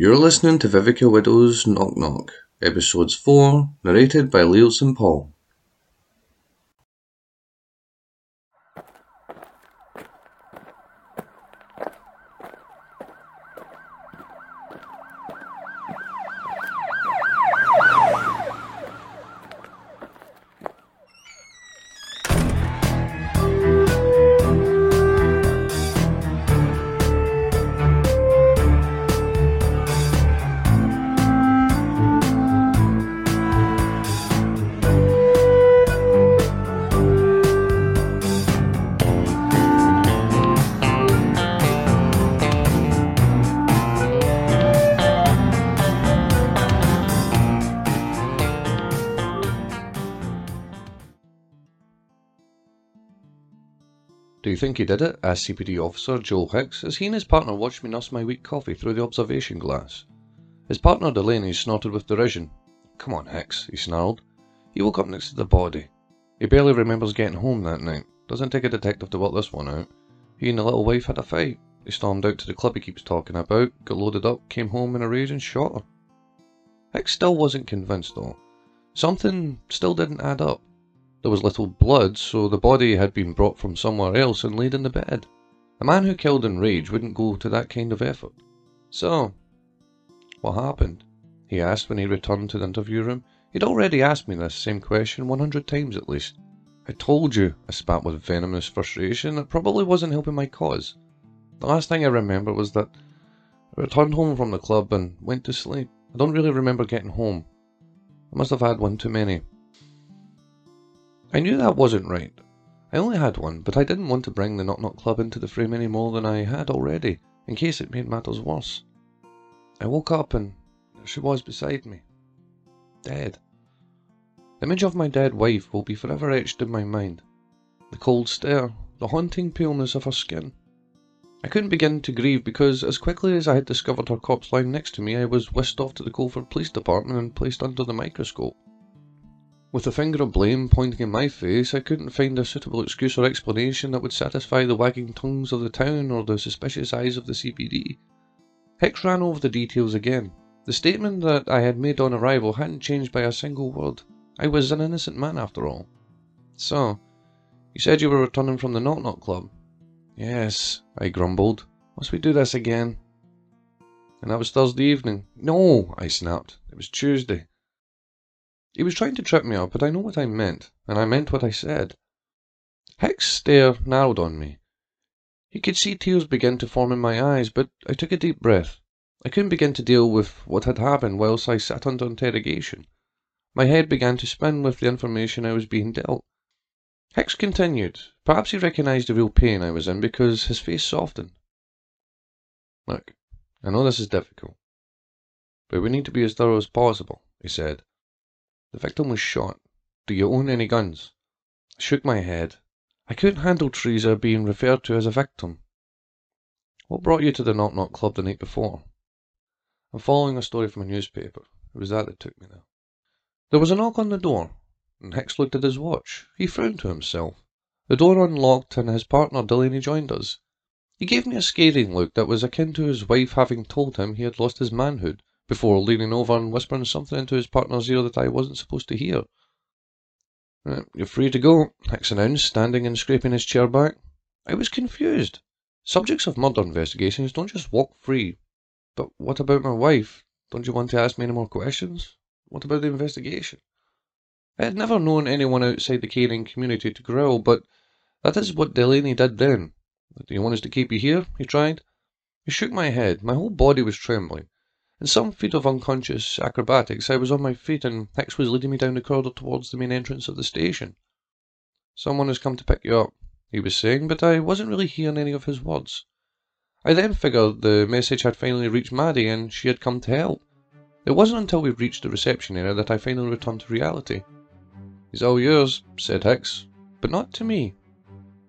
You're listening to Vivika Widow's Knock Knock, episodes 4, narrated by Leo St. Paul. Do you think he did it? asked CPD officer Joel Hicks as he and his partner watched me nurse my weak coffee through the observation glass. His partner Delaney snorted with derision. Come on, Hicks, he snarled. He woke up next to the body. He barely remembers getting home that night. Doesn't take a detective to work this one out. He and the little wife had a fight. He stormed out to the club he keeps talking about, got loaded up, came home in a rage and shot her. Hicks still wasn't convinced though. Something still didn't add up. There was little blood, so the body had been brought from somewhere else and laid in the bed. A man who killed in rage wouldn't go to that kind of effort. So, what happened? he asked when he returned to the interview room. He'd already asked me this same question one hundred times at least. I told you, I spat with venomous frustration, that probably wasn't helping my cause. The last thing I remember was that I returned home from the club and went to sleep. I don't really remember getting home. I must have had one too many. I knew that wasn't right. I only had one, but I didn't want to bring the Knock Knock Club into the frame any more than I had already, in case it made matters worse. I woke up and she was beside me. Dead. The image of my dead wife will be forever etched in my mind. The cold stare, the haunting paleness of her skin. I couldn't begin to grieve because, as quickly as I had discovered her corpse lying next to me, I was whisked off to the Colford Police Department and placed under the microscope. With the finger of blame pointing in my face, I couldn't find a suitable excuse or explanation that would satisfy the wagging tongues of the town or the suspicious eyes of the CPD. Hicks ran over the details again. The statement that I had made on arrival hadn't changed by a single word. I was an innocent man after all. So, you said you were returning from the Knock Knock Club? Yes, I grumbled. Must we do this again? And that was Thursday evening. No, I snapped. It was Tuesday. He was trying to trip me up, but I know what I meant, and I meant what I said. Hicks' stare narrowed on me. He could see tears begin to form in my eyes, but I took a deep breath. I couldn't begin to deal with what had happened whilst I sat under interrogation. My head began to spin with the information I was being dealt. Hicks continued. Perhaps he recognized the real pain I was in because his face softened. Look, I know this is difficult, but we need to be as thorough as possible, he said. The victim was shot. Do you own any guns? I shook my head. I couldn't handle Teresa being referred to as a victim. What brought you to the Knock Knock Club the night before? I'm following a story from a newspaper. It was that that took me there. There was a knock on the door, and Hicks looked at his watch. He frowned to himself. The door unlocked, and his partner Delaney joined us. He gave me a scathing look that was akin to his wife having told him he had lost his manhood before leaning over and whispering something into his partner's ear that I wasn't supposed to hear. Uh, you're free to go, Hicks announced, standing and scraping his chair back. I was confused. Subjects of murder investigations don't just walk free. But what about my wife? Don't you want to ask me any more questions? What about the investigation? I had never known anyone outside the canine community to growl, but that is what Delaney did then. Do you want us to keep you here? he tried. He shook my head. My whole body was trembling. In some feat of unconscious acrobatics, I was on my feet and Hicks was leading me down the corridor towards the main entrance of the station. Someone has come to pick you up, he was saying, but I wasn't really hearing any of his words. I then figured the message had finally reached Maddie and she had come to help. It wasn't until we reached the reception area that I finally returned to reality. He's all yours, said Hicks, but not to me.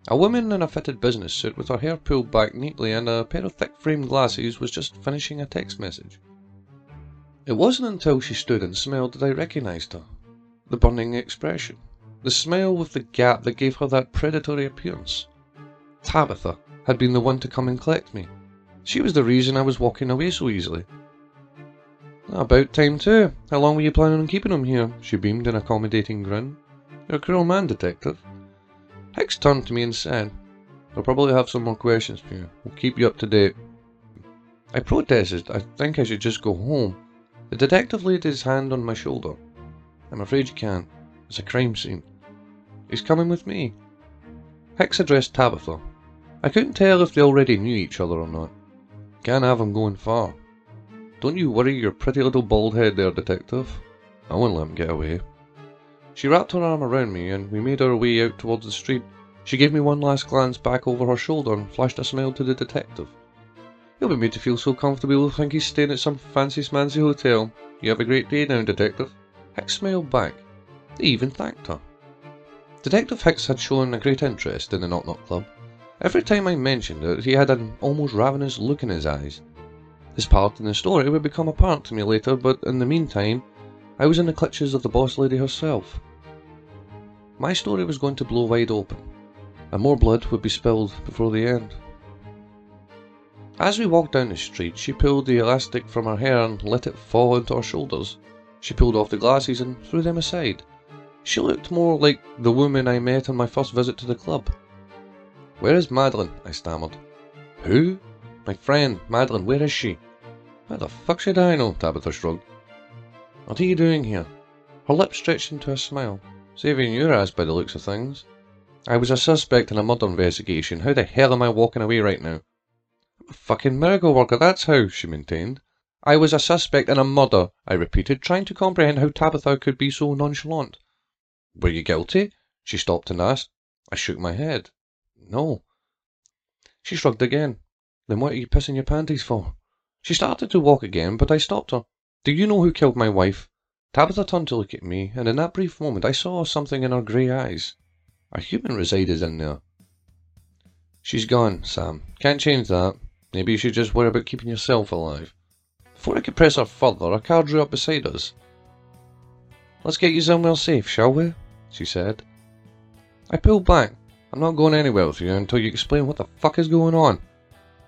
A woman in a fitted business suit with her hair pulled back neatly and a pair of thick framed glasses was just finishing a text message. It wasn't until she stood and smiled that I recognized her. The burning expression. The smile with the gap that gave her that predatory appearance. Tabitha had been the one to come and collect me. She was the reason I was walking away so easily. About time too. How long were you planning on keeping him here? She beamed an accommodating grin. You're a cruel man, detective. Hicks turned to me and said, I'll probably have some more questions for you. We'll keep you up to date. I protested. I think I should just go home. The detective laid his hand on my shoulder. I'm afraid you can't. It's a crime scene. He's coming with me. Hicks addressed Tabitha. I couldn't tell if they already knew each other or not. Can't have him going far. Don't you worry your pretty little bald head there, detective. I won't let him get away. She wrapped her arm around me and we made our way out towards the street. She gave me one last glance back over her shoulder and flashed a smile to the detective. He'll be made to feel so comfortable he'll think he's staying at some fancy smancy hotel. You have a great day now, detective. Hicks smiled back. He even thanked her. Detective Hicks had shown a great interest in the Knock Knock Club. Every time I mentioned it, he had an almost ravenous look in his eyes. His part in the story would become apparent to me later, but in the meantime, I was in the clutches of the boss lady herself. My story was going to blow wide open, and more blood would be spilled before the end. As we walked down the street, she pulled the elastic from her hair and let it fall onto her shoulders. She pulled off the glasses and threw them aside. She looked more like the woman I met on my first visit to the club. Where is Madeline? I stammered. Who? My friend, Madeline, where is she? How the fuck should I know? Tabitha shrugged. What are you doing here? Her lips stretched into a smile. Saving your ass by the looks of things. I was a suspect in a murder investigation. How the hell am I walking away right now? Fucking miracle worker, that's how, she maintained. I was a suspect in a murder, I repeated, trying to comprehend how Tabitha could be so nonchalant. Were you guilty? She stopped and asked. I shook my head. No. She shrugged again. Then what are you pissing your panties for? She started to walk again, but I stopped her. Do you know who killed my wife? Tabitha turned to look at me, and in that brief moment I saw something in her grey eyes. A human resided in there. She's gone, Sam. Can't change that. Maybe you should just worry about keeping yourself alive. Before I could press her further, a car drew up beside us. Let's get you somewhere safe, shall we? she said. I pulled back. I'm not going anywhere with you until you explain what the fuck is going on.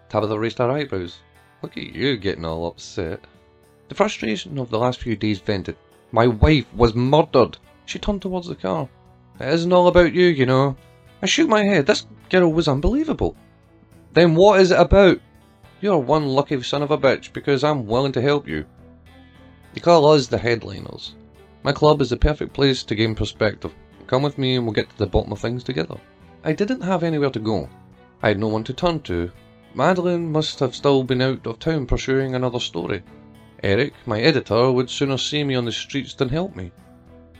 Tabitha raised her eyebrows. Look at you getting all upset. The frustration of the last few days vented. My wife was murdered. She turned towards the car. It isn't all about you, you know. I shook my head. This girl was unbelievable. Then what is it about? You're one lucky son of a bitch because I'm willing to help you. You call us the headliners. My club is the perfect place to gain perspective. Come with me and we'll get to the bottom of things together. I didn't have anywhere to go. I had no one to turn to. Madeline must have still been out of town pursuing another story. Eric, my editor, would sooner see me on the streets than help me.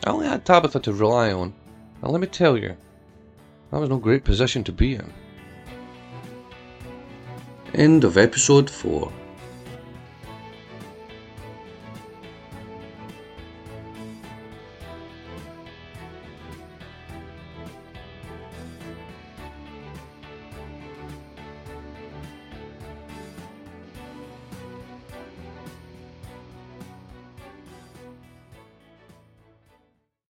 I only had Tabitha to rely on, and let me tell you, that was no great position to be in. End of episode 4.